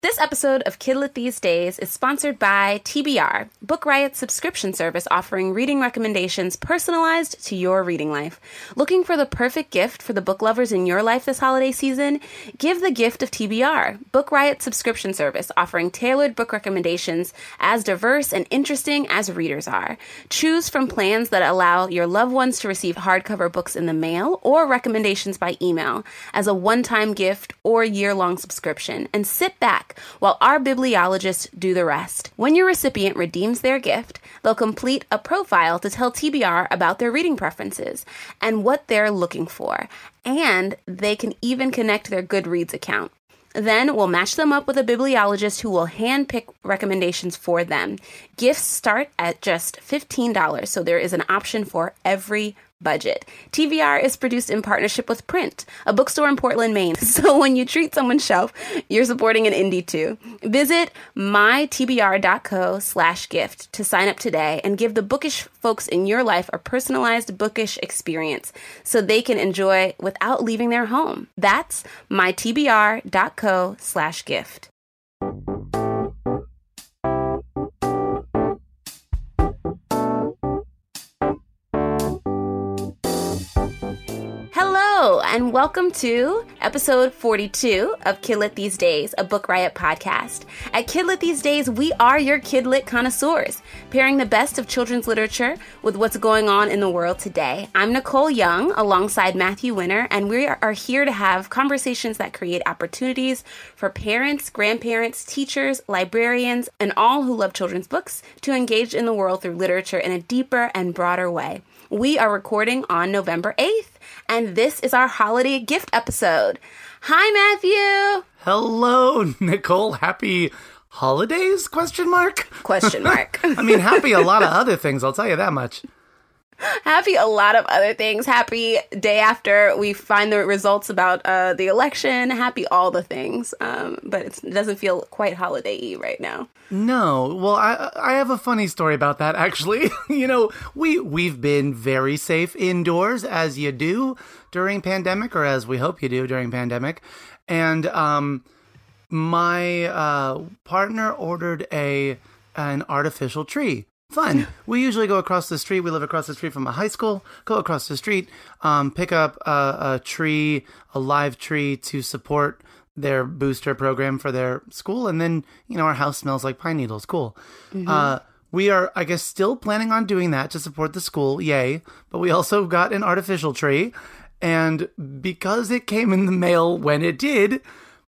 This episode of Kidlit These Days is sponsored by TBR, Book Riot's subscription service offering reading recommendations personalized to your reading life. Looking for the perfect gift for the book lovers in your life this holiday season? Give the gift of TBR, Book Riot's subscription service offering tailored book recommendations as diverse and interesting as readers are. Choose from plans that allow your loved ones to receive hardcover books in the mail or recommendations by email as a one time gift or year long subscription, and sit back while our bibliologists do the rest. When your recipient redeems their gift, they'll complete a profile to tell TBR about their reading preferences and what they're looking for. And they can even connect their Goodreads account. Then we'll match them up with a bibliologist who will handpick recommendations for them. Gifts start at just $15, so there is an option for every budget. TBR is produced in partnership with Print, a bookstore in Portland, Maine. So when you treat someone's shelf, you're supporting an indie too. Visit mytbr.co slash gift to sign up today and give the bookish folks in your life a personalized bookish experience so they can enjoy without leaving their home. That's mytbr.co slash gift. And welcome to episode 42 of Kidlit These Days, a Book Riot podcast. At Kidlit These Days, we are your Kidlit connoisseurs, pairing the best of children's literature with what's going on in the world today. I'm Nicole Young, alongside Matthew Winter, and we are here to have conversations that create opportunities for parents, grandparents, teachers, librarians, and all who love children's books to engage in the world through literature in a deeper and broader way. We are recording on November 8th, and this is our holiday gift episode. Hi, Matthew. Hello, Nicole. Happy holidays? Question mark. Question mark. I mean, happy a lot of other things. I'll tell you that much. Happy a lot of other things. Happy day after we find the results about uh, the election. Happy all the things. Um, but it doesn't feel quite holiday-y right now. No. Well, I I have a funny story about that actually. you know, we we've been very safe indoors as you do during pandemic or as we hope you do during pandemic. And um my uh partner ordered a an artificial tree fun. we usually go across the street. We live across the street from a high school. Go across the street, um, pick up a, a, tree, a live tree to support their booster program for their school, and then you know our house smells like pine needles. Cool. Mm-hmm. Uh, we are, I guess, still planning on doing that to support the school. Yay! But we also got an artificial tree, and because it came in the mail when it did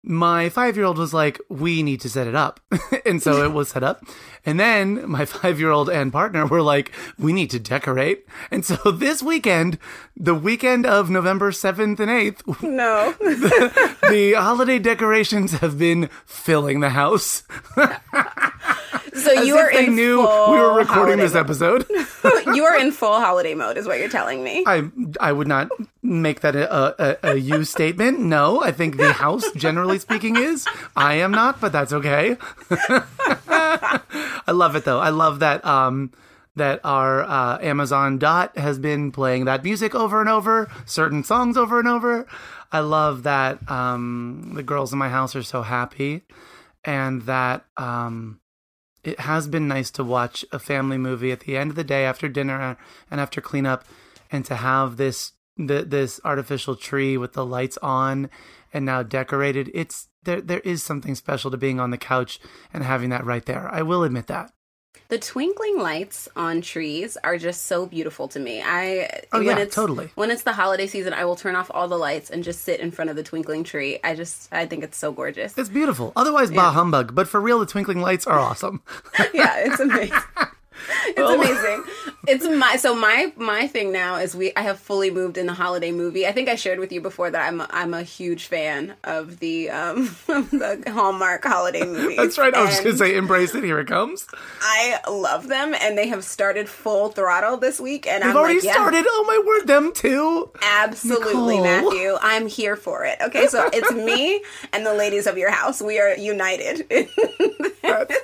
my five year old was like, we need to set it up. and so it was set up. And then my five year old and partner were like, we need to decorate. And so this weekend, the weekend of November 7th and 8th, no, the, the holiday decorations have been filling the house. So you are in knew we were recording this episode. you are in full holiday mode, is what you're telling me. I I would not make that a, a, a you statement. No, I think the house, generally speaking, is. I am not, but that's okay. I love it though. I love that. Um, that our uh, Amazon Dot has been playing that music over and over, certain songs over and over. I love that um, the girls in my house are so happy, and that um, it has been nice to watch a family movie at the end of the day after dinner and after cleanup and to have this the, this artificial tree with the lights on and now decorated. It's there there is something special to being on the couch and having that right there. I will admit that the twinkling lights on trees are just so beautiful to me. I oh, when yeah, it's totally. when it's the holiday season, I will turn off all the lights and just sit in front of the twinkling tree. I just I think it's so gorgeous. It's beautiful. Otherwise, bah humbug. But for real, the twinkling lights are awesome. yeah, it's amazing. It's oh. amazing. It's my so my my thing now is we I have fully moved in the holiday movie. I think I shared with you before that I'm a, I'm a huge fan of the um the Hallmark holiday movies. That's right. I was just gonna say, embrace it. Here it comes. I love them, and they have started full throttle this week. And They've I'm already like, yeah, started. Oh my word, them too. Absolutely, Nicole. Matthew. I'm here for it. Okay, so it's me and the ladies of your house. We are united. that's,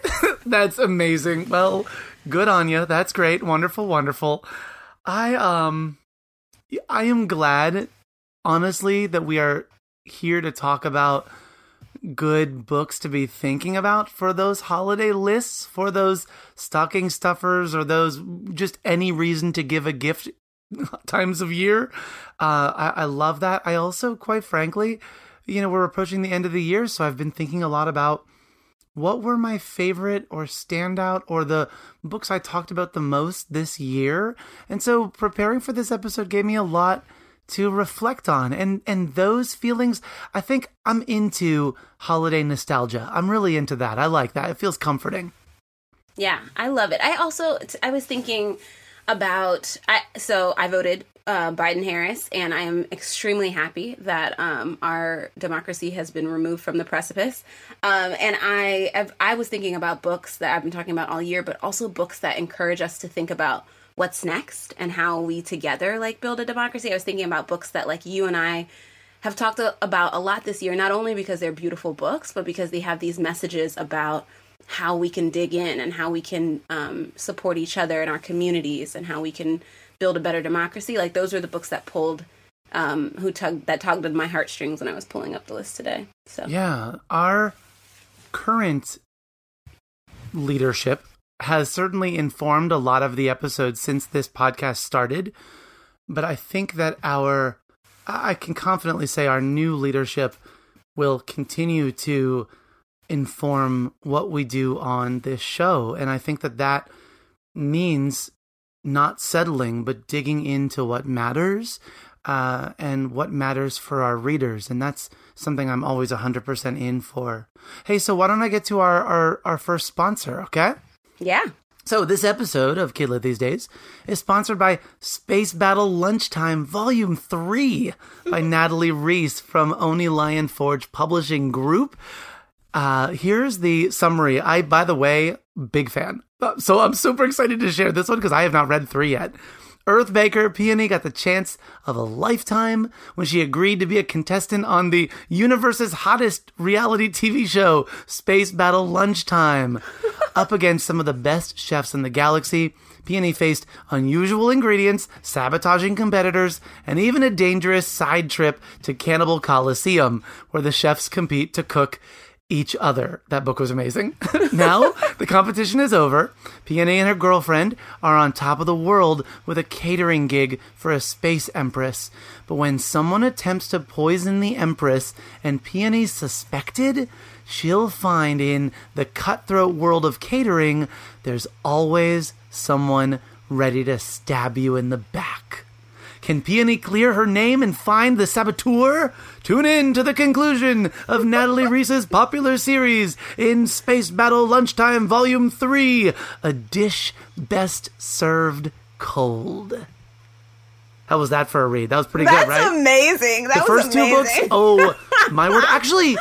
that's amazing. Well good on you. That's great. Wonderful, wonderful. I um I am glad honestly that we are here to talk about good books to be thinking about for those holiday lists, for those stocking stuffers, or those just any reason to give a gift times of year. Uh, I, I love that. I also, quite frankly, you know, we're approaching the end of the year, so I've been thinking a lot about what were my favorite or standout or the books I talked about the most this year. And so preparing for this episode gave me a lot to reflect on and and those feelings I think I'm into holiday nostalgia. I'm really into that. I like that. It feels comforting. Yeah, I love it. I also I was thinking about I so I voted uh, Biden Harris, and I am extremely happy that um, our democracy has been removed from the precipice. Um, and I have, I was thinking about books that I've been talking about all year, but also books that encourage us to think about what's next and how we together like build a democracy. I was thinking about books that like you and I have talked about a lot this year, not only because they're beautiful books, but because they have these messages about how we can dig in and how we can um, support each other in our communities and how we can build a better democracy. Like those are the books that pulled, um, who tugged that tugged at my heartstrings when I was pulling up the list today. So yeah, our current leadership has certainly informed a lot of the episodes since this podcast started. But I think that our, I can confidently say our new leadership will continue to inform what we do on this show. And I think that that means not settling, but digging into what matters uh, and what matters for our readers. And that's something I'm always 100% in for. Hey, so why don't I get to our, our, our first sponsor, okay? Yeah. So, this episode of Kid Lit These Days is sponsored by Space Battle Lunchtime Volume 3 by Natalie Riess from Oni Lion Forge Publishing Group. Uh, here's the summary. I, by the way, big fan. Uh, so I'm super excited to share this one because I have not read three yet. Earthbaker Peony got the chance of a lifetime when she agreed to be a contestant on the universe's hottest reality TV show, Space Battle Lunchtime. Up against some of the best chefs in the galaxy, Peony faced unusual ingredients, sabotaging competitors, and even a dangerous side trip to Cannibal Coliseum, where the chefs compete to cook each other. That book was amazing. now the competition is over. Peony and her girlfriend are on top of the world with a catering gig for a space empress. But when someone attempts to poison the empress and Peony's suspected, she'll find in the cutthroat world of catering, there's always someone ready to stab you in the back. Can Peony clear her name and find the saboteur? Tune in to the conclusion of Natalie Riess's popular series in Space Battle Lunchtime Volume 3 A Dish Best Served Cold. How was that for a read? That was pretty That's good, right? amazing. That the first amazing. two books. Oh, my word. Actually,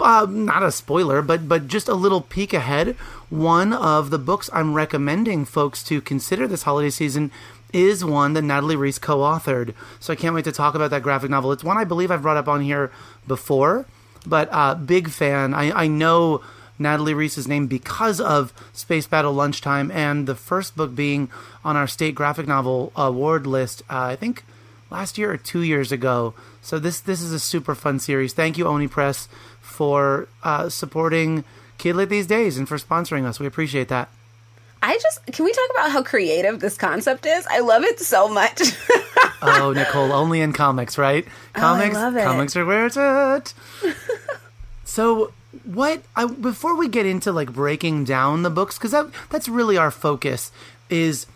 uh, not a spoiler, but but just a little peek ahead. One of the books I'm recommending folks to consider this holiday season is one that Natalie Riess co-authored. So I can't wait to talk about that graphic novel. It's one I believe I've brought up on here before, but uh, big fan. I, I know Natalie Riess's name because of Space Battle Lunchtime and the first book being on our state graphic novel award list. Uh, I think last year or two years ago. So this this is a super fun series. Thank you Oni Press for uh, supporting Kidlit these days and for sponsoring us. We appreciate that. I just can we talk about how creative this concept is? I love it so much. oh, Nicole, only in comics, right? Comics, love it. comics are where it's at. so, what? I, before we get into like breaking down the books, because that that's really our focus is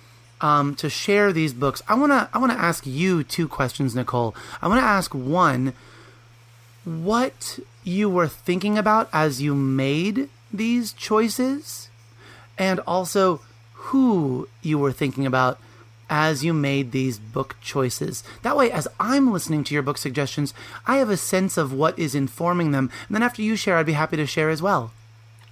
um, to share these books. I wanna I wanna ask you two questions, Nicole. I wanna ask one, what you were thinking about as you made these choices and also who you were thinking about as you made these book choices. That way, as I'm listening to your book suggestions, I have a sense of what is informing them. And then after you share, I'd be happy to share as well.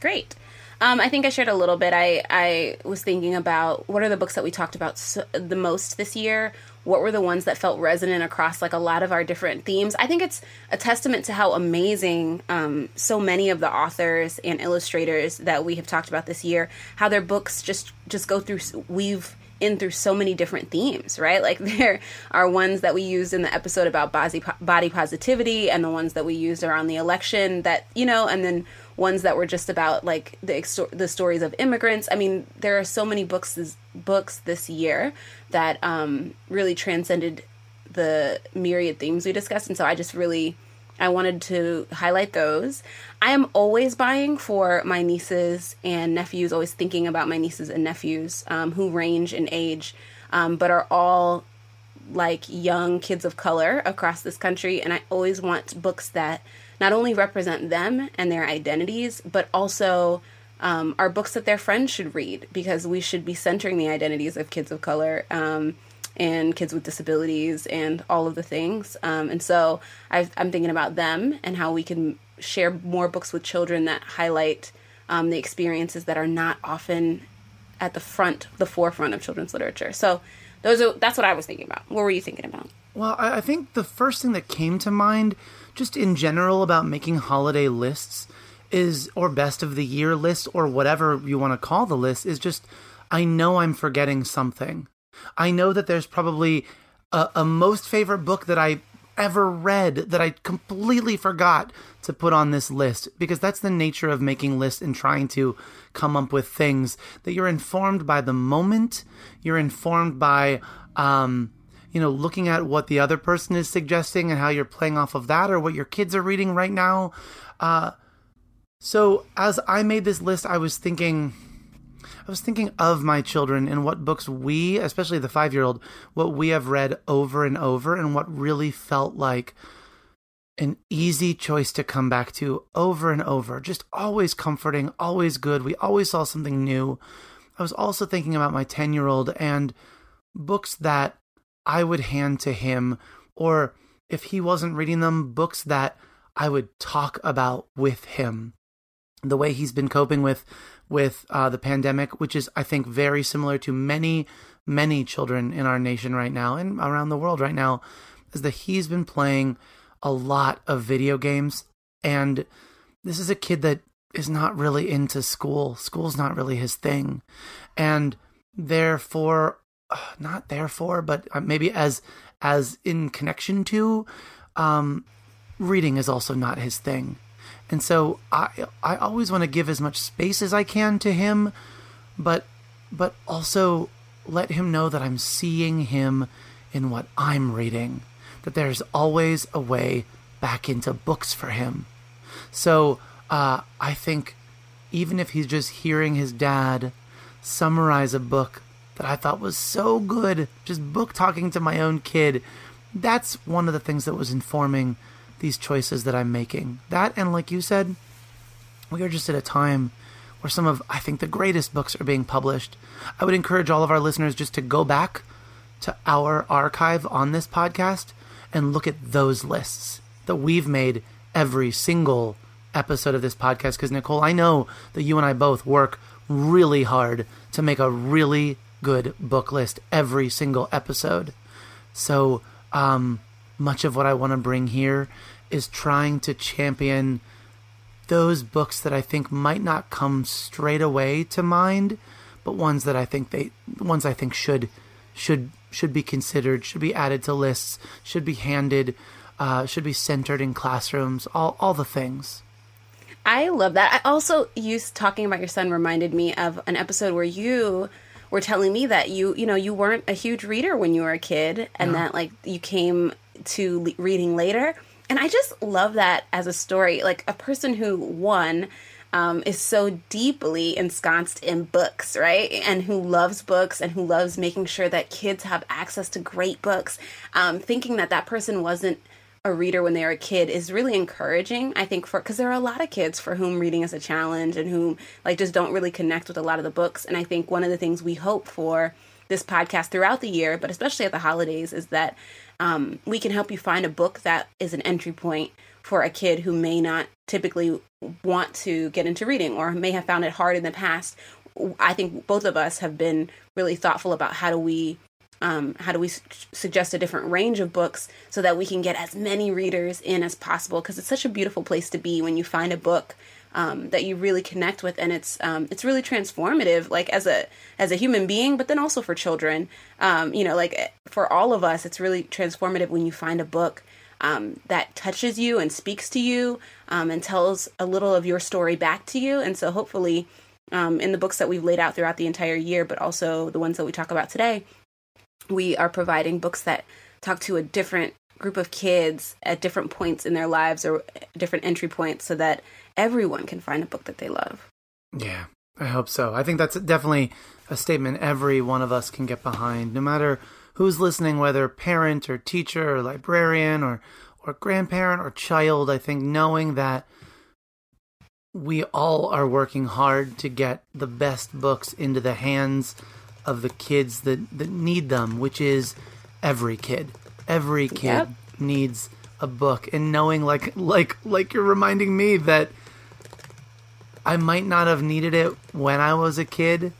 Great. Um, I think I shared a little bit. I, I was thinking about what are the books that we talked about so, the most this year? What were the ones that felt resonant across like a lot of our different themes? I think it's a testament to how amazing um, so many of the authors and illustrators that we have talked about this year, how their books just just go through weave in through so many different themes, right? Like there are ones that we used in the episode about body body positivity, and the ones that we used around the election. That you know, and then ones that were just about like the the stories of immigrants. I mean, there are so many books this, books this year that um, really transcended the myriad themes we discussed, and so I just really I wanted to highlight those. I am always buying for my nieces and nephews, always thinking about my nieces and nephews um, who range in age, um, but are all like young kids of color across this country. And I always want books that not only represent them and their identities, but also um, are books that their friends should read because we should be centering the identities of kids of color. Um, and kids with disabilities and all of the things. Um, and so i am thinking about them and how we can share more books with children that highlight um, the experiences that are not often at the front, the forefront of children's literature. So those are that's what I was thinking about. What were you thinking about? Well, I think the first thing that came to mind, just in general about making holiday lists, is or best of the year list or whatever you want to call the list, is just I know I'm forgetting something. I know that there's probably a, a most favorite book that I ever read that I completely forgot to put on this list because that's the nature of making lists and trying to come up with things that you're informed by the moment, you're informed by um, you know, looking at what the other person is suggesting and how you're playing off of that or what your kids are reading right now. Uh, so as I made this list, I was thinking I was thinking of my children and what books we, especially the five year old, what we have read over and over and what really felt like an easy choice to come back to over and over. Just always comforting, always good. We always saw something new. I was also thinking about my 10 year old and books that I would hand to him, or if he wasn't reading them, books that I would talk about with him. The way he's been coping with with uh, the pandemic, which is, I think, very similar to many, many children in our nation right now and around the world right now, is that he's been playing a lot of video games. And this is a kid that is not really into school. School's not really his thing. And therefore, not therefore, but uh, maybe as as in connection to um, reading is also not his thing. And so I I always want to give as much space as I can to him, but but also let him know that I'm seeing him in what I'm reading, that there's always a way back into books for him. So uh, I think even if he's just hearing his dad summarize a book that I thought was so good, just book talking to my own kid, that's one of the things that was informing these choices that I'm making. That, and like you said, we are just at a time where some of, I think, the greatest books are being published. I would encourage all of our listeners just to go back to our archive on this podcast and look at those lists that we've made every single episode of this podcast. Because, Nicole, I know that you and I both work really hard to make a really good book list every single episode. So, um, much of what I want to bring here is trying to champion those books that I think might not come straight away to mind, but ones that I think they ones I think should should should be considered, should be added to lists, should be handed, uh, should be centered in classrooms, all all the things. I love that. I also you talking about your son reminded me of an episode where you were telling me that you you know you weren't a huge reader when you were a kid and that like you came to reading later and I just love that as a story. Like a person who, won um, is so deeply ensconced in books, right? And who loves books and who loves making sure that kids have access to great books. Um, thinking that that person wasn't a reader when they're a kid is really encouraging. I think for because there are a lot of kids for whom reading is a challenge and whom like just don't really connect with a lot of the books. And I think one of the things we hope for this podcast throughout the year, but especially at the holidays, is that um, we can help you find a book that is an entry point for a kid who may not typically want to get into reading or may have found it hard in the past. I think both of us have been really thoughtful about how do we um, how do we su- suggest a different range of books so that we can get as many readers in as possible because it's such a beautiful place to be when you find a book um, that you really connect with, and it's um, it's really transformative, like as a as a human being, but then also for children. Um, you know, like for all of us, it's really transformative when you find a book um, that touches you and speaks to you um, and tells a little of your story back to you. And so, hopefully, in the books that we've laid out throughout the entire year, but also the ones that we talk about today, we are providing books that talk to a different group of kids at different points in their lives or different entry points so that everyone can find a book that they love. Yeah, I hope so. I think that's definitely a statement every one of us can get behind, no matter who's listening, whether parent or teacher or librarian or or grandparent or child. I think knowing that we all are working hard to get the best books into the hands of the kids that, that need them, which is every kid. Every kid yep. needs a book. And knowing like like like you're reminding me that I might not have needed it when I was a kid,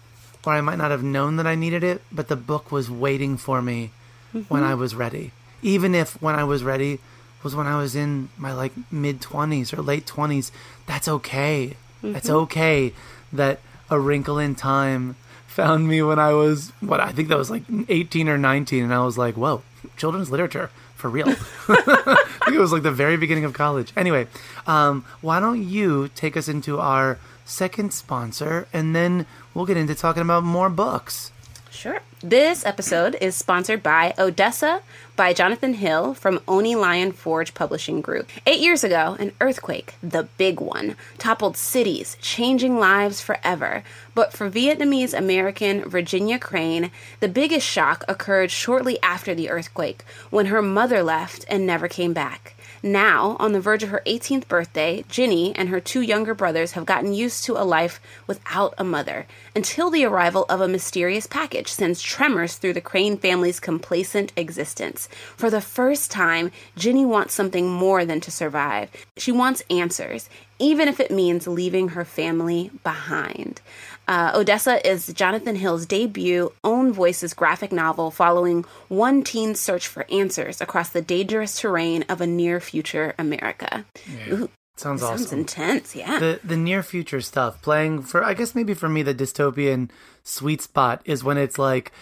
or I might not have known that I needed it, but the book was waiting for me mm-hmm. when I was ready. Even if when I was ready was when I was in my like mid 20s or late 20s, that's okay. Mm-hmm. That's okay that A Wrinkle in Time found me when I was what I think that was like 18 or 19 and I was like, "Whoa, children's literature for real." I think it was like the very beginning of college. Anyway, um, why don't you take us into our second sponsor and then we'll get into talking about more books. Sure. This episode is sponsored by Odessa by Jonathan Hill from Oni Lion Forge Publishing Group. Eight years ago, an earthquake, the big one, toppled cities, changing lives forever. But for Vietnamese American Virginia Crane, the biggest shock occurred shortly after the earthquake when her mother left and never came back. Now, on the verge of her 18th birthday, Ginny and her two younger brothers have gotten used to a life without a mother until the arrival of a mysterious package sends tremors through the Crane family's complacent existence. For the first time, Ginny wants something more than to survive. She wants answers, even if it means leaving her family behind. Uh, Odessa is Jonathan Hill's debut own voices graphic novel following one teen's search for answers across the dangerous terrain of a near future America. Yeah. Ooh, sounds awesome. Sounds intense, yeah. The the near future stuff playing for I guess maybe for me the dystopian sweet spot is when it's like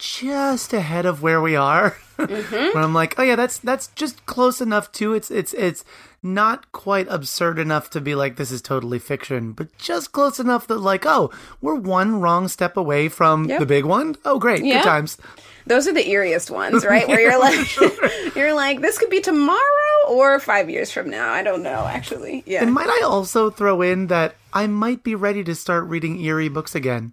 just ahead of where we are. Mm-hmm. when I'm like, oh yeah, that's that's just close enough to it's it's it's not quite absurd enough to be like this is totally fiction, but just close enough that like, oh, we're one wrong step away from yep. the big one. Oh, great, yeah. good times. Those are the eeriest ones, right? Where you're like, you're like, this could be tomorrow or five years from now. I don't know, actually. Yeah. And might I also throw in that I might be ready to start reading eerie books again.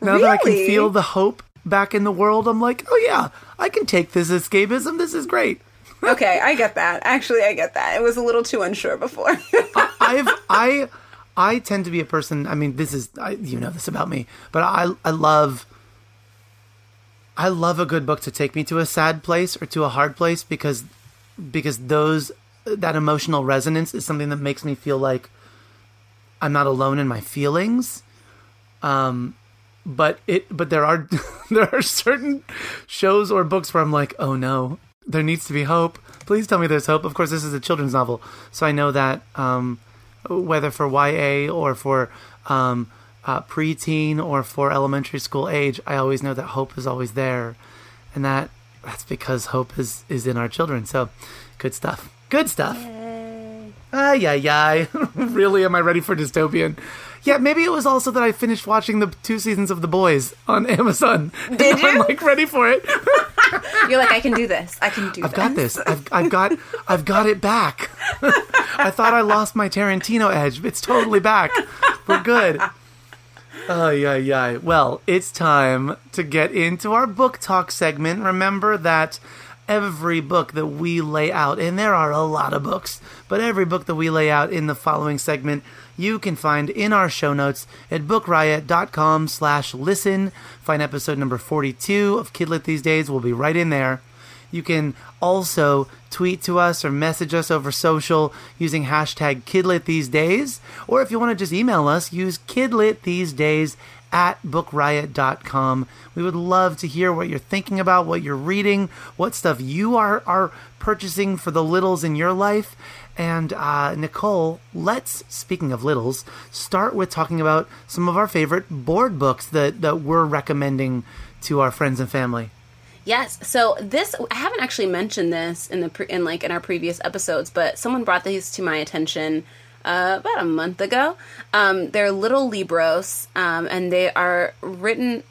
Now really? that I can feel the hope back in the world, I'm like, oh yeah, I can take this escapism. This is great okay, I get that. Actually, I get that. It was a little too unsure before. I've I I tend to be a person. I mean, this is I, you know this about me, but I I love I love a good book to take me to a sad place or to a hard place because because those that emotional resonance is something that makes me feel like I'm not alone in my feelings. Um, but it but there are there are certain shows or books where I'm like, oh no, there needs to be hope. Please tell me there's hope. Of course, this is a children's novel, so I know that um, whether for YA or for um, uh, preteen or for elementary school age, I always know that hope is always there, and that that's because hope is is in our children. So, good stuff. Good stuff. Ay, ay, ay. really, am I ready for dystopian? Yeah, maybe it was also that I finished watching the two seasons of The Boys on Amazon. Did you? I'm like ready for it. You're like, I can do this. I can do I've this. got this. I've, I've got I've got it back. I thought I lost my Tarantino edge. It's totally back. We're good. Oh yeah, yeah. Well, it's time to get into our book talk segment. Remember that every book that we lay out, and there are a lot of books, but every book that we lay out in the following segment you can find in our show notes at bookriot.com slash listen. Find episode number 42 of Kidlit These Days. We'll be right in there. You can also tweet to us or message us over social using hashtag Kidlit These Days. Or if you want to just email us, use Kidlit These Days at bookriot.com. We would love to hear what you're thinking about, what you're reading, what stuff you are, are purchasing for the littles in your life. And uh, Nicole, let's, speaking of littles, start with talking about some of our favorite board books that, that we're recommending to our friends and family. Yes. So this I haven't actually mentioned this in the pre, in like in our previous episodes, but someone brought these to my attention uh, about a month ago. Um, they're little libros, um, and they are written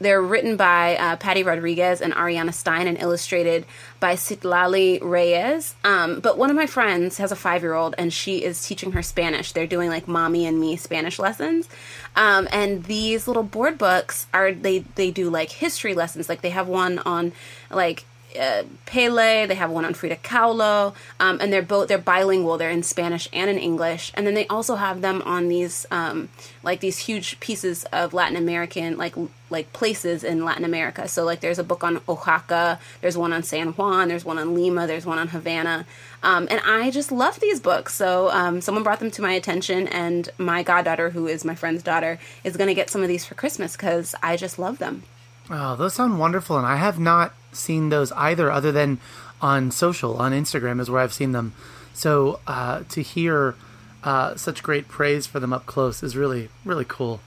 they're written by uh, Patty Rodriguez and Ariana Stein and illustrated by Citlali Reyes. Um, but one of my friends has a five year old and she is teaching her Spanish. They're doing like mommy and me Spanish lessons. Um, and these little board books are, they, they do like history lessons. Like they have one on like uh, Pele. They have one on Frida Kahlo, um, and they're both they're bilingual. They're in Spanish and in English, and then they also have them on these um, like these huge pieces of Latin American like like places in Latin America. So like there's a book on Oaxaca, there's one on San Juan, there's one on Lima, there's one on Havana, um, and I just love these books. So um, someone brought them to my attention, and my goddaughter, who is my friend's daughter, is going to get some of these for Christmas because I just love them. Oh, those sound wonderful, and I have not seen those either, other than on social, on Instagram is where I've seen them. So uh, to hear uh, such great praise for them up close is really, really cool.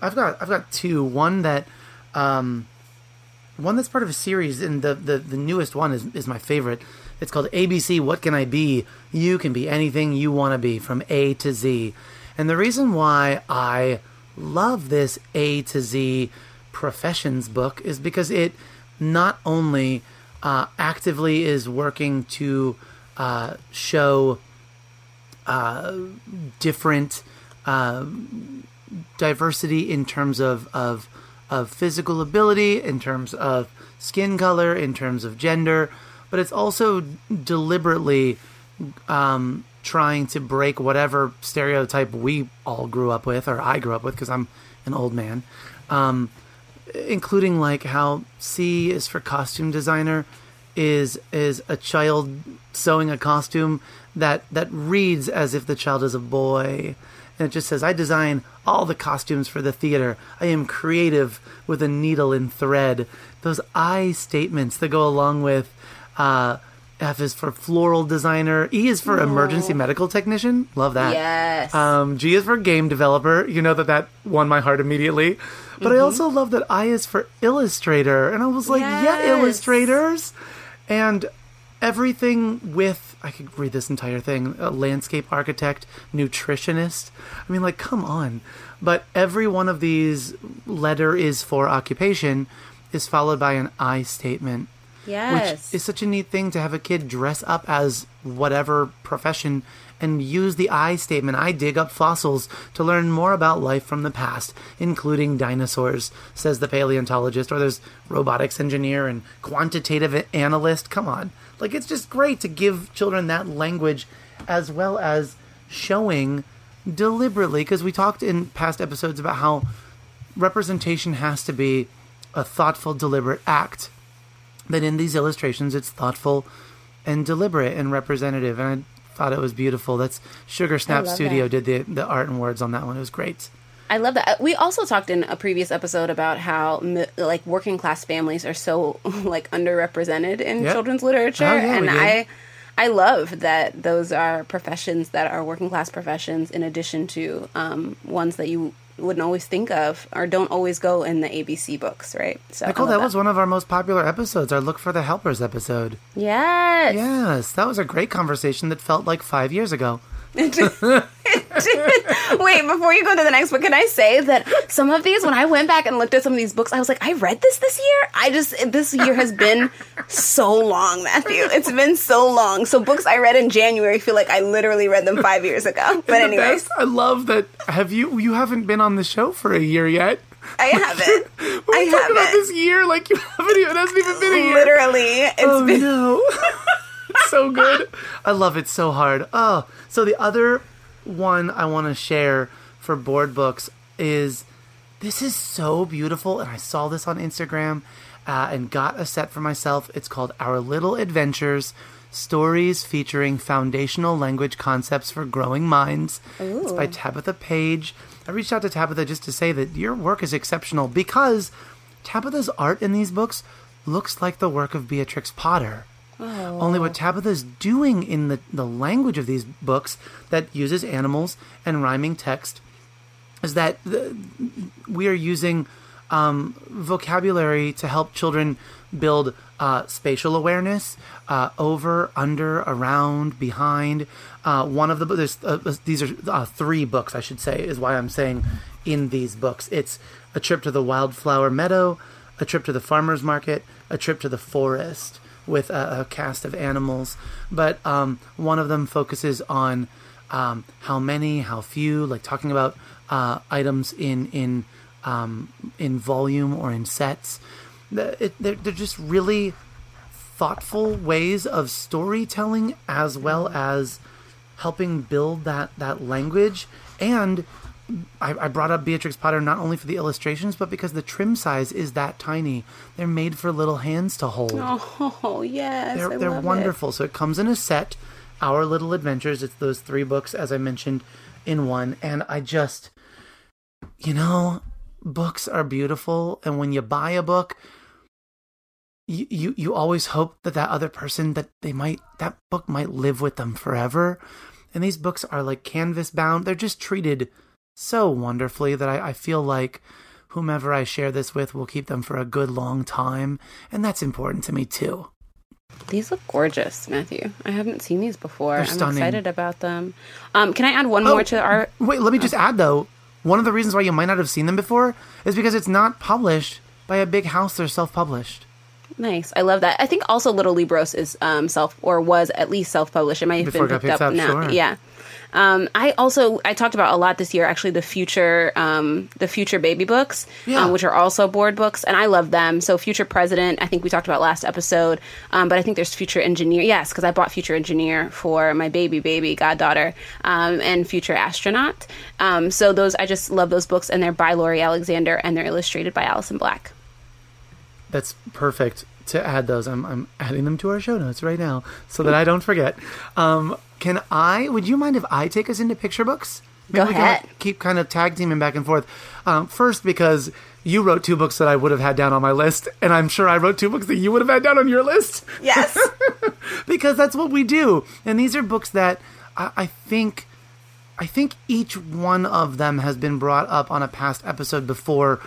I've got, I've got two. One that, um, one that's part of a series, and the the, the newest one is is my favorite. It's called ABC. What can I be? You can be anything you want to be, from A to Z. And the reason why I love this A to Z professions book is because it not only uh, actively is working to uh, show uh, different uh, diversity in terms of, of of physical ability, in terms of skin color, in terms of gender, but it's also deliberately um, trying to break whatever stereotype we all grew up with, or I grew up with, because I'm an old man. Um, including like how C is for costume designer is is a child sewing a costume that that reads as if the child is a boy. And it just says i design all the costumes for the theater. I am creative with a needle and thread. Those i statements that go along with uh, F is for floral designer. E is for emergency medical technician. Love that. Yes. Um, G is for game developer. You know that that won my heart immediately. But I also love that I is for illustrator. And I was like, yeah, illustrators. And everything with, I could read this entire thing a landscape architect, nutritionist. I mean, like, come on. But every one of these letter is for occupation is followed by an I statement yes. which is such a neat thing to have a kid dress up as whatever profession and use the I statement. I dig up fossils to learn more about life from the past, including dinosaurs, says the paleontologist. Or there's robotics engineer and quantitative analyst. Come on. Like, it's just great to give children that language as well as showing deliberately, because we talked in past episodes about how representation has to be a thoughtful, deliberate act that in these illustrations it's thoughtful and deliberate and representative and i thought it was beautiful that's sugar snap studio that. did the, the art and words on that one it was great I love that. We also talked in a previous episode about how like working class families are so like underrepresented in Yep. children's literature, Oh, yeah, and. I I love that those are professions that are working class professions in addition to um, ones that you wouldn't always think of or don't always go in the ABC books, right? So nicole love that was one of our most popular episodes our look for the helpers episode. Yes, yes that was a great conversation that felt like five years ago Wait, before you go to the next book, can I say that some of these, when I went back and looked at some of these books, I was like, I read this this year. I just this year has been so long, Matthew. It's been so long. So books I read in January feel like I literally read them five years ago. But anyways, i love that have you you haven't been on the show for a year yet I haven't. we I about haven't. this year like you haven't even it hasn't even been a year Literally, it's oh been. no so good. I love it so hard. Oh so the other one i want to share for board books is this is so beautiful and i saw this on instagram uh, and got a set for myself. It's called our little adventures stories featuring foundational language concepts for growing minds. It's by tabitha Paige. I reached out to tabitha just to say that your work is exceptional because tabitha's art in these books looks like the work of beatrix potter Only what Tabitha's doing in the, the language of these books that uses animals and rhyming text is that the, we are using um, vocabulary to help children build uh, spatial awareness uh, over, under, around, behind. Uh, one of the there's uh, these are uh, three books I should say is why I'm saying in these books. It's a trip to the wildflower meadow, a trip to the farmer's market, a trip to the forest with a, a cast of animals. But um, one of them focuses on um, how many, how few, like talking about uh, items in in um, in volume or in sets. It, they're, they're just really thoughtful ways of storytelling as well as helping build that that language and I, I, brought up Beatrix Potter not only for the illustrations, but because the trim size is that tiny. They're made for little hands to hold. Oh yes, they're they're wonderful. It. So it comes in a set. Our Little Adventures. It's those three books, as I mentioned, in one. And I just, you know, books are beautiful, and when you buy a book, you, you you always hope that that other person that they might that book might live with them forever. And these books are like canvas bound. They're just treated so wonderfully that I, I feel like whomever I share this with will keep them for a good long time, and that's important to me too. These look gorgeous, Matthew. I haven't seen these before. They're I'm stunning. excited about them. Um, can I add one Oh, more to our? Wait, let me just add though. One of the reasons why you might not have seen them before is because it's not published by a big house. They're self-published. Nice, I love that. I think also Little Libros is um, self or was at least self-published. It might have been picked picked up, up, now. sure. Yeah. Um, I also I talked about a lot this year actually the future um, the future baby books Yeah. um, which are also board books and I love them so future president I think we talked about last episode um, but I think there's future engineer yes because I bought future engineer for my baby baby goddaughter um, and future astronaut um, so those I just love those books and they're by Lori Alexander and they're illustrated by Allison Black That's perfect to add those. I'm, I'm adding them to our show notes right now so that I don't forget. Um, can I, would you mind if I take us into picture books? Go we can, ahead. keep kind of tag teaming back and forth. Um, first, because you wrote two books that I would have had down on my list, and I'm sure I wrote two books that you would have had down on your list. yes because that's what we do. And these are books that I, I think, I think each one of them has been brought up on a past episode before.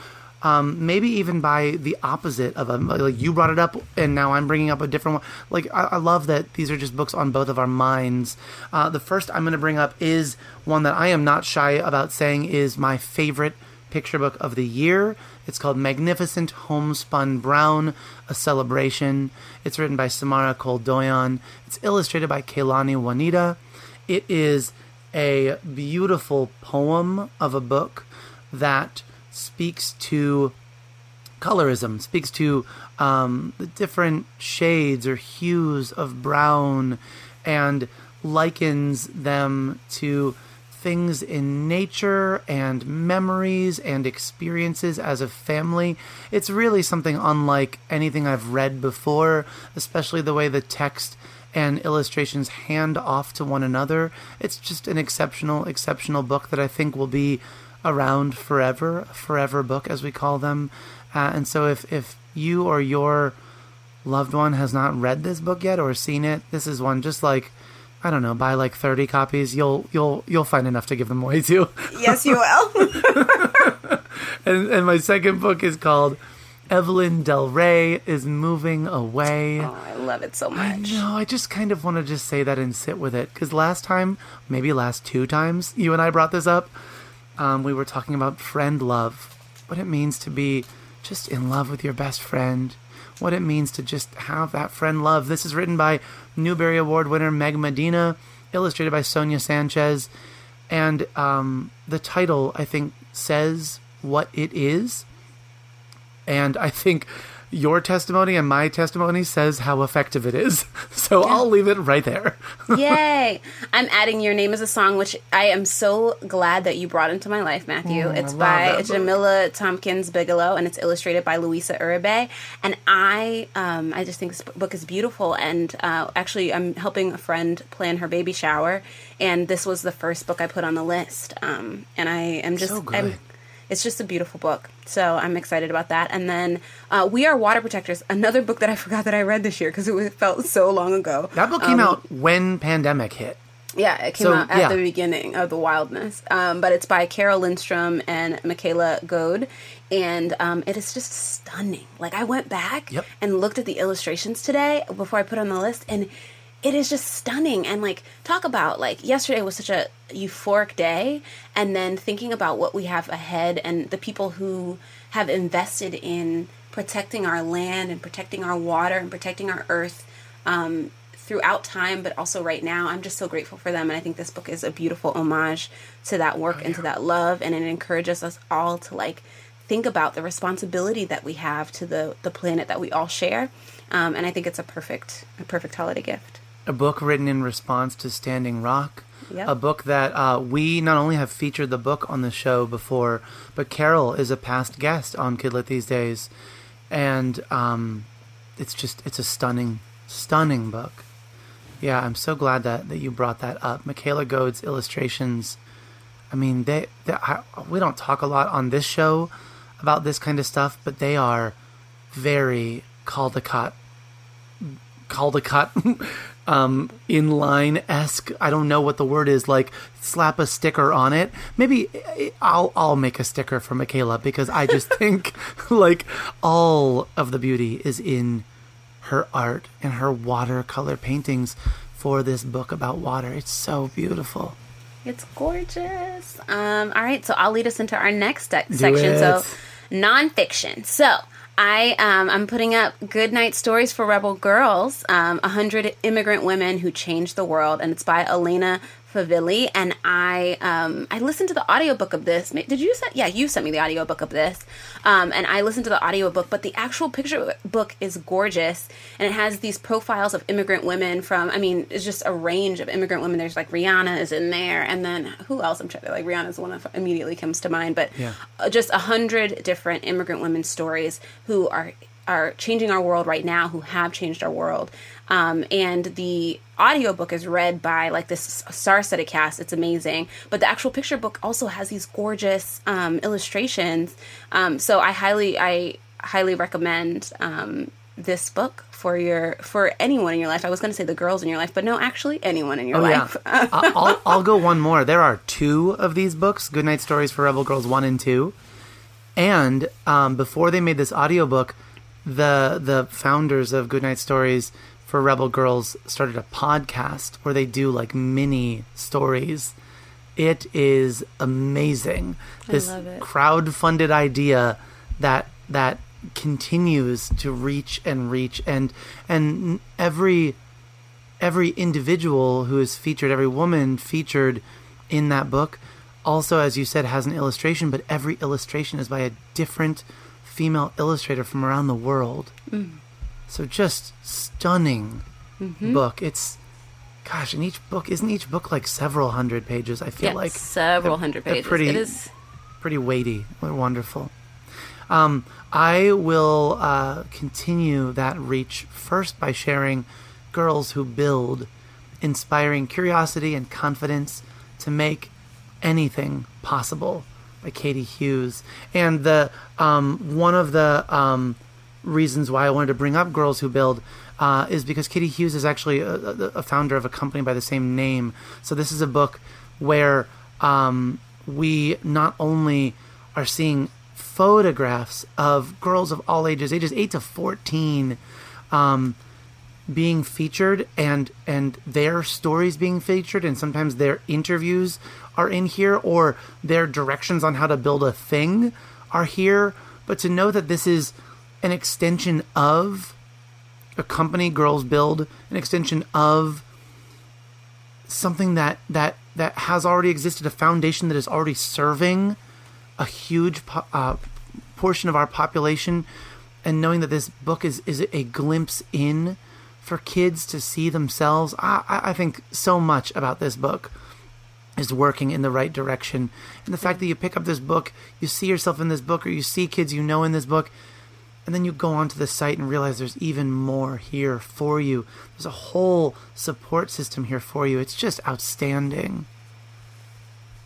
Um, maybe even by the opposite of them. Like you brought it up, and now I'm bringing up a different one. Like I, I love that these are just books on both of our minds. Uh, the first I'm going to bring up is one that I am not shy about saying is my favorite picture book of the year. It's called Magnificent Homespun Brown, a celebration. It's written by Samara Cole Doyon. It's illustrated by Kaylani Juanita. It is a beautiful poem of a book that speaks to colorism, speaks to um, the different shades or hues of brown, and likens them to things in nature and memories and experiences as a family. It's really something unlike anything I've read before, especially the way the text and illustrations hand off to one another. It's just an exceptional, exceptional book that I think will be around forever, forever book as we call them. Uh, and so if, if you or your loved one has not read this book yet or seen it, this is one just like I don't know, buy like 30 copies, you'll you'll you'll find enough to give them away to. yes you will and, and my second book is called Evelyn Del Rey is moving away. oh I love it so much No, I just kind of want to just say that and sit with it because last time, maybe last two times, you and I brought this up. Um, we were talking about friend love, what it means to be just in love with your best friend, what it means to just have that friend love. This is written by Newbery Award winner Meg Medina, illustrated by Sonia Sanchez, and um, the title I think says what it is. And I think your testimony and my testimony says how effective it is. So I'll leave it right there. Yay! I'm adding your name as a song, which I am so glad that you brought into my life, Matthew. it's by. Jamilah Thompkins-Bigelow, and it's illustrated by Luisa Uribe. And I, um, I just think this book is beautiful. And uh, actually, I'm helping a friend plan her baby shower, and this was the first book I put on the list. Um, and I am just, So good. I'm, it's just a beautiful book. So I'm excited about that. And then uh, We Are Water Protectors, another book that I forgot that I read this year because it felt so long ago. That book came um, out when pandemic hit. Yeah, it came so, out at yeah. the beginning of the wildness. Um, but it's by Carole Lindstrom and Michaela Goade. And um, it is just stunning. Like, I went back yep. and looked at the illustrations today before I put on the list, and it is just stunning. And, like, talk about, like, yesterday was such a euphoric day. And then thinking about what we have ahead and the people who have invested in protecting our land and protecting our water and protecting our earth. Um, throughout time, but also right now. I'm just so grateful for them. And I think this book is a beautiful homage to that work oh, yeah. and to that love. And it encourages us all to like think about the responsibility that we have to the, the planet that we all share. Um, and I think it's a perfect, a perfect holiday gift. A book written in response to Standing Rock. Yep. A book that uh, we not only have featured the book on the show before, but Carole is a past guest on Kidlit these days, and um, it's just it's a stunning, stunning book. Yeah, I'm so glad that, that you brought that up. Michaela Goade's illustrations. I mean, they, they I, we don't talk a lot on this show about this kind of stuff, but they are very Caldecott, Caldecott, um, inline esque. I don't know what the word is. Like, slap a sticker on it. Maybe eh, I'll I'll make a sticker for Michaela because I just think like all of the beauty is in her art and her watercolor paintings for this book about water. It's so beautiful. It's gorgeous. Um, all right, so I'll lead us into our next de- section. So, nonfiction. So, I um, I'm putting up good night stories for rebel girls. Um, a hundred immigrant women who changed the world, and it's by Elena Favilli, and I um, I listened to the audiobook of this. Did you send? Yeah, you sent me the audiobook of this, um, and I listened to the audiobook. But the actual picture book is gorgeous, and it has these profiles of immigrant women from. I mean, it's just a range of immigrant women. There's like Rihanna is in there, and then who else? I'm trying to like Rihanna is the one that immediately comes to mind, but yeah. just a hundred different immigrant women stories who are are changing our world right now, who have changed our world. Um, and the audiobook is read by like this star-studded cast. It's amazing. But the actual picture book also has these gorgeous um, illustrations. Um, so I highly, I highly recommend um, this book for your for anyone in your life. I was going to say the girls in your life, but no, actually anyone in your oh, life. Yeah. I'll, I'll go one more. There are two of these books, Goodnight Stories for Rebel Girls 1 and 2. And um, before they made this audiobook, the the founders of Goodnight Stories for Rebel Girls started a podcast where they do like mini stories. It is amazing. This crowd-funded idea that that continues to reach and reach and and every every individual who is featured, every woman featured in that book also as you said has an illustration, but every illustration is by a different female illustrator from around the world. Mm. So just stunning mm-hmm. book. It's gosh, and each book isn't each book like several hundred pages. I feel like several hundred pages. Pretty, it is pretty weighty. They're Wonderful. Um, I will uh, continue that reach first by sharing girls who build, inspiring curiosity and confidence to make anything possible by Katie Hughes. And the um, one of the um, reasons why I wanted to bring up Girls Who Build uh, is because Katie Hughes is actually a, a, founder of a company by the same name. So this is a book where um, we not only are seeing photographs of girls of all ages, ages eight to fourteen, um, being featured, and and their stories being featured, and sometimes their interviews are in here, or their directions on how to build a thing are here. But to know that this is an extension of a company girls build an extension of something that that that has already existed a foundation that is already serving a huge po- uh, portion of our population and knowing that this book is is a glimpse in for kids to see themselves I, I think so much about this book is working in the right direction and the fact that you pick up this book you see yourself in this book or you see kids you know in this book and then you go onto the site and realize there's even more here for you. There's a whole support system here for you. It's just outstanding.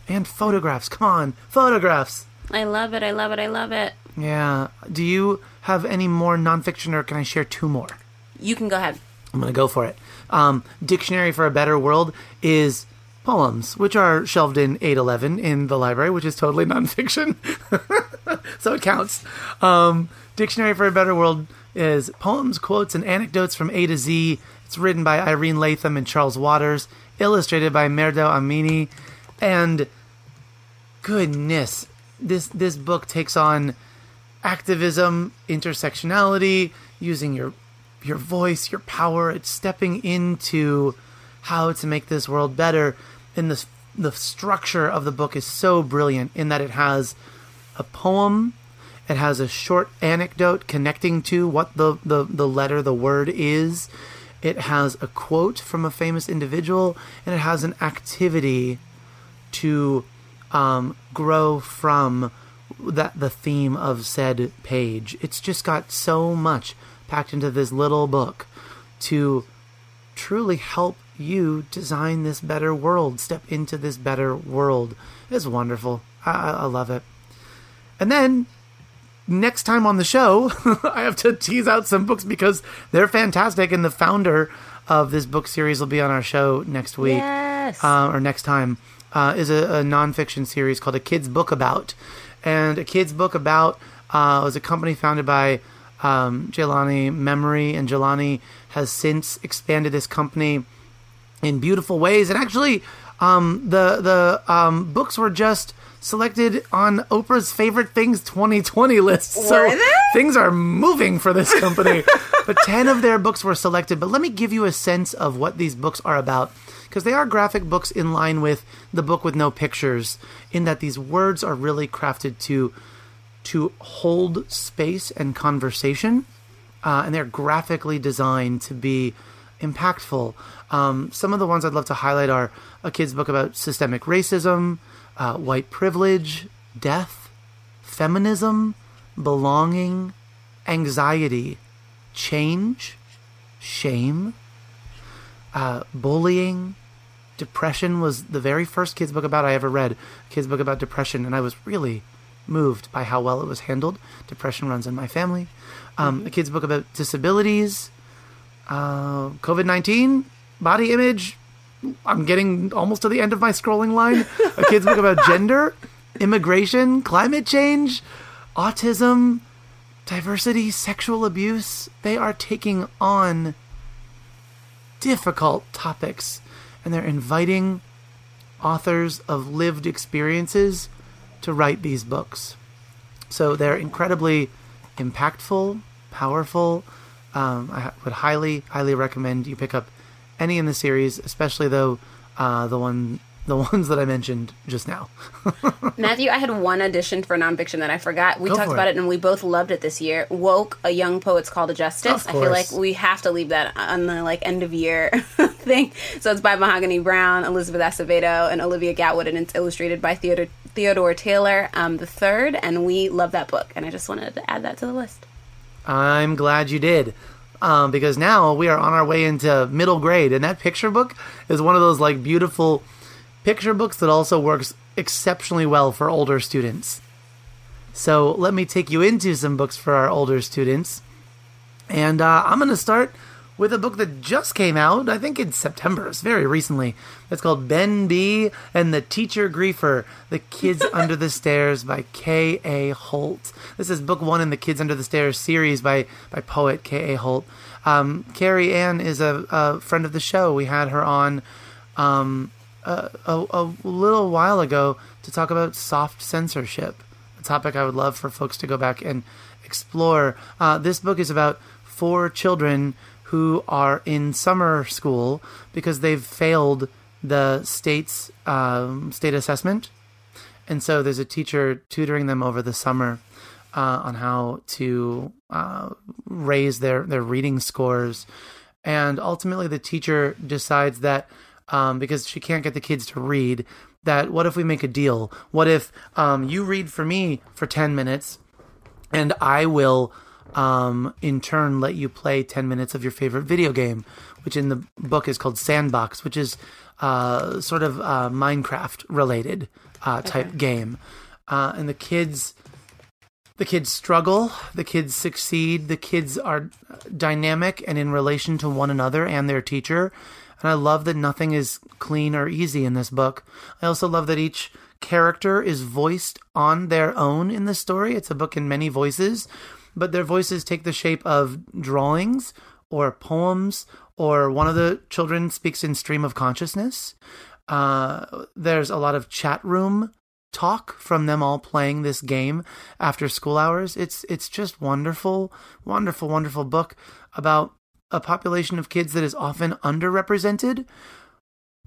And photographs. Come on, photographs. I love it. I love it. I love it. Yeah. Do you have any more nonfiction, or can I share two more? You can go ahead. I'm going to go for it. Um, Dictionary for a Better World is poems, which are shelved in 811 in the library, which is totally nonfiction. so it counts. Um, Dictionary for a Better World is poems, quotes, and anecdotes from A to Z. It's written by Irene Latham and Charles Waters, illustrated by Mehrdad Amini, and goodness, this this book takes on activism, intersectionality, using your your voice, your power. It's stepping into how to make this world better. And the the structure of the book is so brilliant in that it has a poem, it has a short anecdote connecting to what the, the, the letter, the word is. It has a quote from a famous individual, and it has an activity to um, grow from that the theme of said page. It's just got so much packed into this little book to truly help you design this better world, step into this better world. It's wonderful. I, I love it. And then next time on the show, I have to tease out some books because they're fantastic, and the founder of this book series will be on our show next week Yes. uh, or next time. Uh, is a, a nonfiction series called A Kid's Book About, and A Kid's Book About uh, was a company founded by um, Jelani Memory, and Jelani has since expanded this company in beautiful ways. And actually, um, the the um, books were just selected on Oprah's favorite things 2020 list. So things are moving for this company. but 10 of their books were selected. But let me give you a sense of what these books are about. Because they are graphic books in line with the book with no pictures, in that these words are really crafted to to hold space and conversation, uh, and they're graphically designed to be impactful. Um, some of the ones I'd love to highlight are a kid's book about systemic racism, uh, white privilege, death, feminism, belonging, anxiety, change, shame, uh, bullying, depression was the very first kids book about I ever read. Kids book about depression, and I was really moved by how well it was handled. Depression runs in my family. Um, A kids book about disabilities, uh, COVID nineteen, body image. I'm getting almost to the end of my scrolling line. A kids book about gender, immigration, climate change, autism, diversity, sexual abuse. They are taking on difficult topics and they're inviting authors of lived experiences to write these books. So they're incredibly impactful, powerful. Um, I would highly, highly recommend you pick up any in the series, especially though uh, the one, the ones that I mentioned just now. Matthew, I had one addition for nonfiction that I forgot. We Go talked about it. it. and we both loved it this year. Woke, a young poet's call to justice. I feel like we have to leave that on the like end of year thing. So it's by Mahogany Browne, Elizabeth Acevedo, and Olivia Gatwood, and it's illustrated by Theodore Theodore Taylor um, the third. And we love that book, and I just wanted to add that to the list. I'm glad you did. Um, because now we are on our way into middle grade, and that picture book is one of those like beautiful picture books that also works exceptionally well for older students. So let me take you into some books for our older students, and uh, I'm going to start with a book that just came out. I think in September. It's very recently. It's called BenBee and the Teacher Griefer: The Kids Under the Stairs by K. A. Holt. This is book one in the Kids Under the Stairs series by by poet K. A. Holt. Um, Kari Anne is a, a friend of the show. We had her on um, a, a, a little while ago to talk about soft censorship, a topic I would love for folks to go back and explore. Uh, this book is about four children who are in summer school because they've failed the state's um, state assessment. And so there's a teacher tutoring them over the summer uh, on how to uh, raise their, their reading scores. And ultimately, the teacher decides that um, because she can't get the kids to read, that what if we make a deal? What if um, you read for me for 10 minutes and I will, um, in turn, let you play 10 minutes of your favorite video game, which in the book is called Sandbox, which is uh, sort of uh, Minecraft related uh, type game. uh, and the kids the kids struggle, the kids succeed, the kids are dynamic and in relation to one another and their teacher. And I love that nothing is clean or easy in this book. I also love that each character is voiced on their own in the story. It's a book in many voices, but their voices take the shape of drawings or poems, or one of the children speaks in stream of consciousness. Uh, there's a lot of chat room talk from them all playing this game after school hours. It's it's just wonderful, wonderful, wonderful book about a population of kids that is often underrepresented,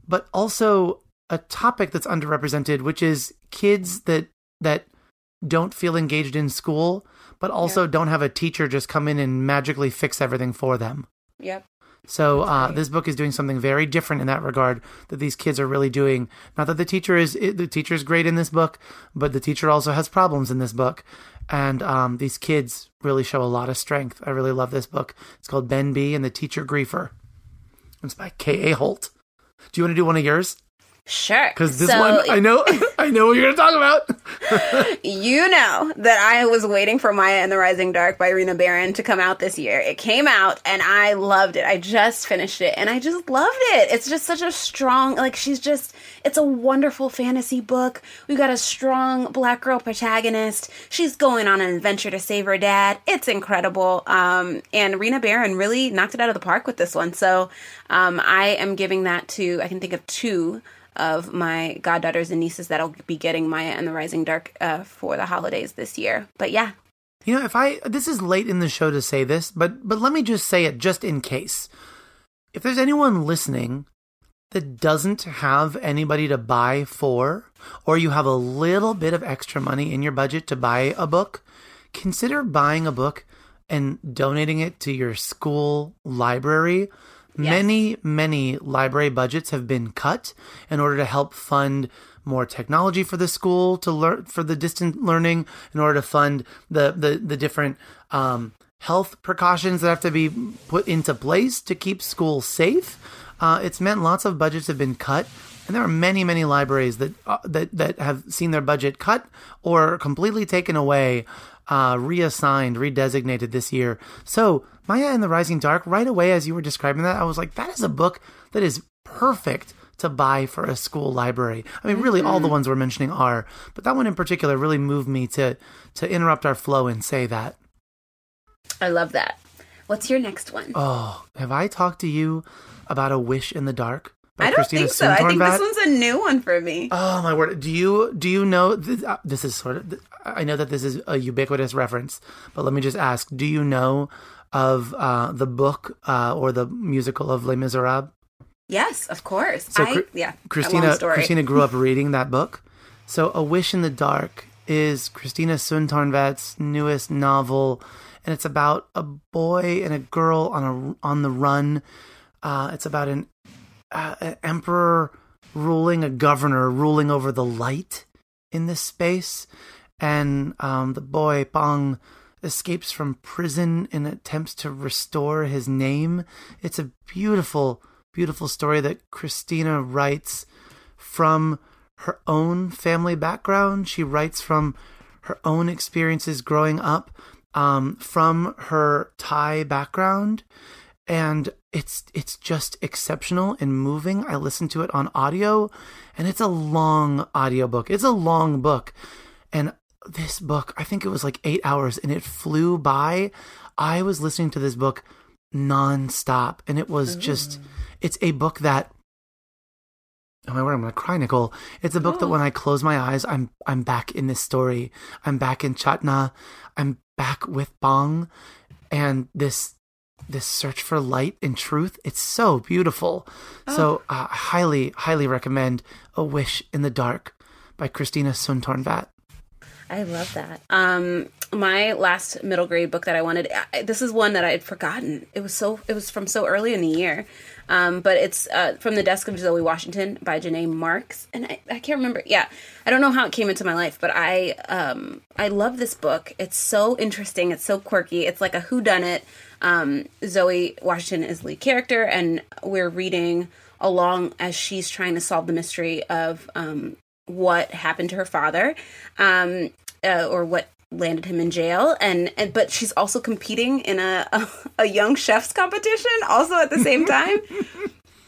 but also a topic that's underrepresented, which is kids that that don't feel engaged in school, but also yeah. don't have a teacher just come in and magically fix everything for them. Yep. So uh, this book is doing something very different in that regard. That these kids are really doing. Not that the teacher is the teacher is great in this book, but the teacher also has problems in this book, and um, these kids really show a lot of strength. I really love this book. It's called BenBee and the Teacher Griefer. It's by K. A. Holt. Do you want to do one of yours? Sure. Because this so, one, I know, I know what you're going to talk about. you know that I was waiting for Maya and the Rising Dark by Rena Barron to come out this year. It came out, and I loved it. I just finished it, and I just loved it. It's just such a strong, like she's just. It's a wonderful fantasy book. We've got a strong black girl protagonist. She's going on an adventure to save her dad. It's incredible. Um, and Rena Barron really knocked it out of the park with this one. So um, I am giving that to. I can think of two of my goddaughters and nieces that'll be getting Maya and the Rising Dark uh, for the holidays this year. But yeah. You know, if I this is late in the show to say this, but but let me just say it just in case. If there's anyone listening that doesn't have anybody to buy for, or you have a little bit of extra money in your budget to buy a book, consider buying a book and donating it to your school library Many, many library budgets have been cut in order to help fund more technology for the school to learn for the distant learning, in order to fund the the, the different um, health precautions that have to be put into place to keep schools safe. Uh, it's meant lots of budgets have been cut, and there are many, many libraries that uh, that that have seen their budget cut or completely taken away uh, reassigned, redesignated this year. So, Maya and the Rising Dark, right away as you were describing that, I was like, that is a book that is perfect to buy for a school library. I mean, really, all the mm-hmm. ones we're mentioning are, but that one in particular really moved me to to interrupt our flow and say that. I love that. What's your next one? Oh, have I talked to you about a wish in the dark? I don't Christina think so. I think this one's a new one for me. Oh my word! Do you do you know this, uh, this is sort of I know that this is a ubiquitous reference, but let me just ask: Do you know of uh, the book uh, or the musical of Les Miserables? Yes, of course. So, I, yeah, Christina Christina grew up reading that book. So, A Wish in the Dark is Christina Soontornvat's newest novel, and it's about a boy and a girl on a on the run. Uh, it's about an uh, an emperor ruling, a governor ruling over the light in this space, and um, the boy Bang escapes from prison and attempts to restore his name. It's a beautiful, beautiful story that Christina writes from her own family background. She writes from her own experiences growing up, um, from her Thai background, and it's it's just exceptional and moving. I listened to it on audio and it's a long audiobook. It's a long book. And this book, I think it was like 8 hours and it flew by. I was listening to this book nonstop and it was just it's a book that Oh my word, I'm gonna cry, Nicole. It's a book oh. that when I close my eyes, I'm I'm back in this story. I'm back in Chatna. I'm back with Pong and this this search for light and truth. It's so beautiful. Oh. So, uh, highly, highly recommend A Wish in the Dark by Christina Soontornvat. I love that. Um, my last middle grade book that I wanted. This is one that I had forgotten. It was so. It was from so early in the year, um, but it's uh, from the desk of Zoe Washington by Janae Marks, and I, I can't remember. Yeah, I don't know how it came into my life, but I um, I love this book. It's so interesting. It's so quirky. It's like a whodunit. Um, Zoe Washington is lead character, and we're reading along as she's trying to solve the mystery of um, what happened to her father, um, uh, or what landed him in jail. And, and but she's also competing in a, a, a young chefs competition also at the same time.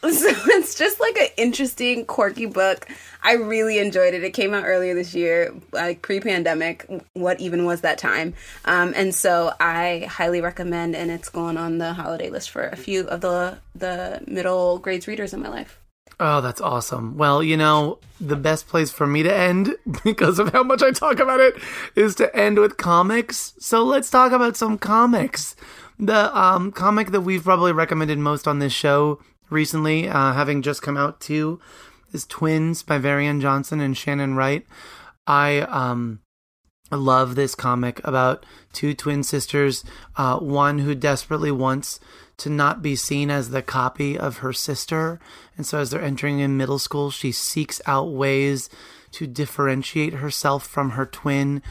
So it's just like an interesting quirky book. I really enjoyed it. It came out earlier this year like pre-pandemic what even was that time? Um, and so i highly recommend and it's going on the holiday list for a few of the the middle grades readers in my life Oh, that's awesome. Well, you know, the best place for me to end, because of how much I talk about it, is to end with comics. So let's talk about some comics. The um, comic that we've probably recommended most on this show recently, uh, having just come out too, is Twins by Varian Johnson and Shannon Wright. I um, love this comic about two twin sisters, uh, one who desperately wants to not be seen as the copy of her sister. And so as they're entering in middle school, she seeks out ways to differentiate herself from her twin.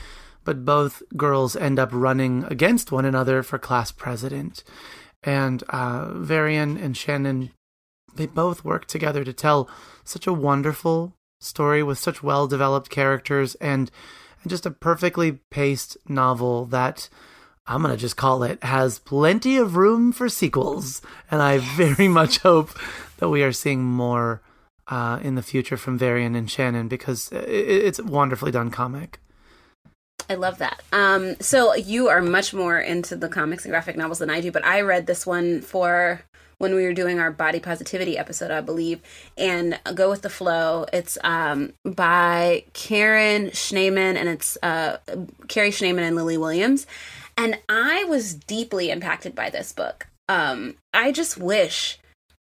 But both girls end up running against one another for class president. And uh, Varian and Shannon, they both work together to tell such a wonderful story with such well developed characters and, and just a perfectly paced novel that I'm going to just call it, has plenty of room for sequels. And I very much hope that we are seeing more uh, in the future from Varian and Shannon because it's a wonderfully done comic. I love that. Um, so you are much more into the comics and graphic novels than I do, but I read this one for when we were doing our body positivity episode, I believe, and Go with the Flow. It's um, by Karen Schneemann and it's uh, Carrie Schneemann and Lily Williams. And I was deeply impacted by this book. Um, I just wish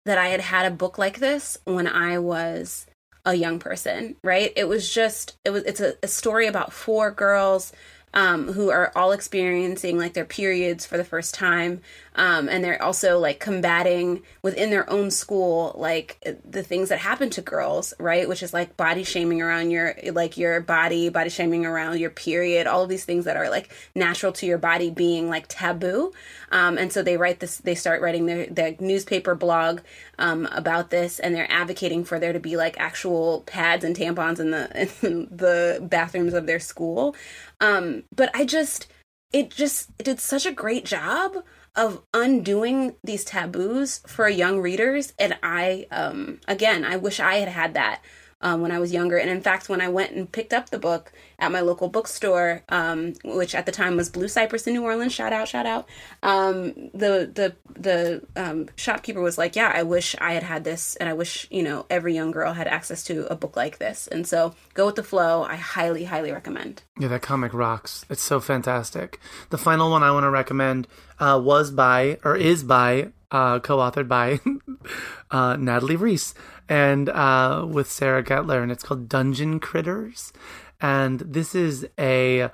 that I had had a book like this when I was a young person, right? It was just, it was, it's a, a story about four girls um, who are all experiencing like their periods for the first time. Um, and they're also like combating within their own school, like the things that happen to girls, right? Which is like body shaming around your, like your body, body shaming around your period, all of these things that are like natural to your body being like taboo. Um, and so they write this, they start writing their, their newspaper blog um, about this and they're advocating for there to be like actual pads and tampons in the, in the bathrooms of their school. Um, but I just, it just it did such a great job of undoing these taboos for young readers. And I, um, again, I wish I had had that um, when I was younger. And in fact, when I went and picked up the book at my local bookstore, um, which at the time was Blue Cypress in New Orleans, shout out, shout out. Um, the the the um, shopkeeper was like, "Yeah, I wish I had had this, and I wish you know every young girl had access to a book like this." And so, go with the flow. I highly, highly recommend. Yeah, that comic rocks. It's so fantastic. The final one I want to recommend uh, was by or is by uh, co-authored by uh, Natalie Riess and uh, with Sara Goetter, and it's called Dungeon Critters. And this is a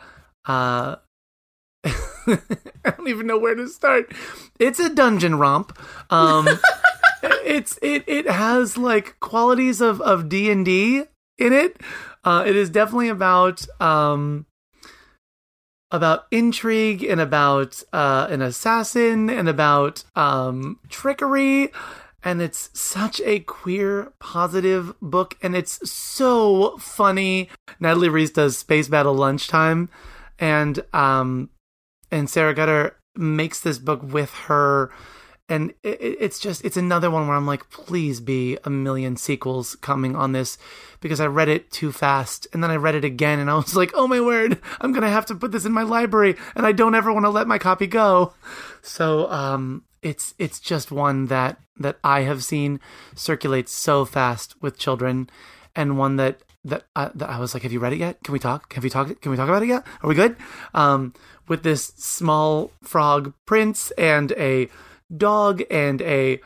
uh, I don't even know where to start. It's a dungeon romp. Um, it's it it has like qualities of of D and D in it. Uh, it is definitely about um, about intrigue and about uh, an assassin and about um, trickery and it's such a queer positive book and it's so funny. Natalie riess does space battle lunchtime and um and Sara Goetter makes this book with her and it, it's just it's another one where i'm like please be a million sequels coming on this because i read it too fast and then i read it again and i was like oh my word i'm gonna have to put this in my library and i don't ever want to let my copy go. So um it's it's just one that that I have seen circulate so fast with children, and one that that I, that I was like, have you read it yet? Can we talk? Have you talked? Can we talk about it yet? Are we good? Um, with this small frog prince and a dog and a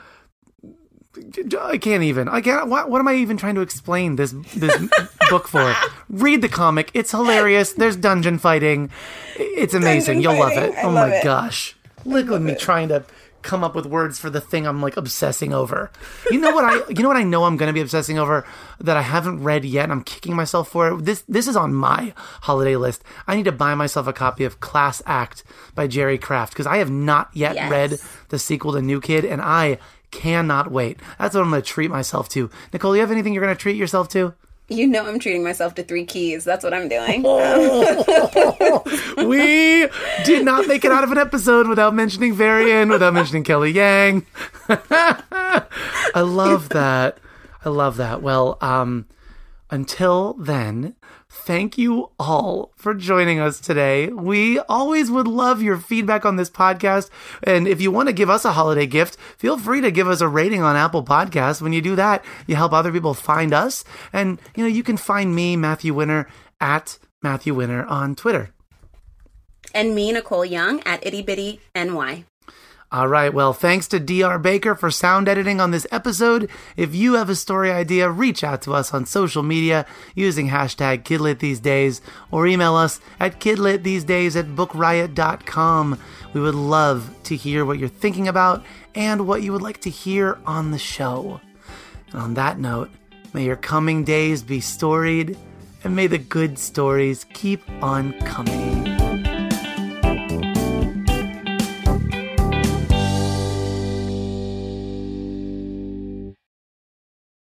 I can't even. I can't. What, what am I even trying to explain this this book for? Read the comic. It's hilarious. There's dungeon fighting. It's amazing. Dungeon You'll fighting. love it. I oh my it. gosh! Look at me trying to come up with words for the thing I'm like obsessing over. You know what I you know what I know I'm going to be obsessing over that I haven't read yet and I'm kicking myself for it. This this is on my holiday list. I need to buy myself a copy of Class Act by Jerry Craft because I have not yet yes. read the sequel to New Kid and I cannot wait. That's what I'm going to treat myself to. Nicole, you have anything you're going to treat yourself to? You know I'm treating myself to three keys. That's what I'm doing. we did not make it out of an episode without mentioning Varian, without mentioning Kelly Yang. I love that. I love that. Well, um, until then, thank you all for joining us today. We always would love your feedback on this podcast. And if you want to give us a holiday gift, feel free to give us a rating on Apple Podcasts. When you do that, you help other people find us. And, you know, you can find me, Matthew Winner, at Matthew Winner on Twitter. And me, Nicole Young, at Itty Bitty NY. All right. Well, thanks to DR Baker for sound editing on this episode. If you have a story idea, reach out to us on social media using hashtag KidLitTheseDays or email us at KidLitTheseDays at BookRiot.com. We would love to hear what you're thinking about and what you would like to hear on the show. And on that note, may your coming days be storied and may the good stories keep on coming.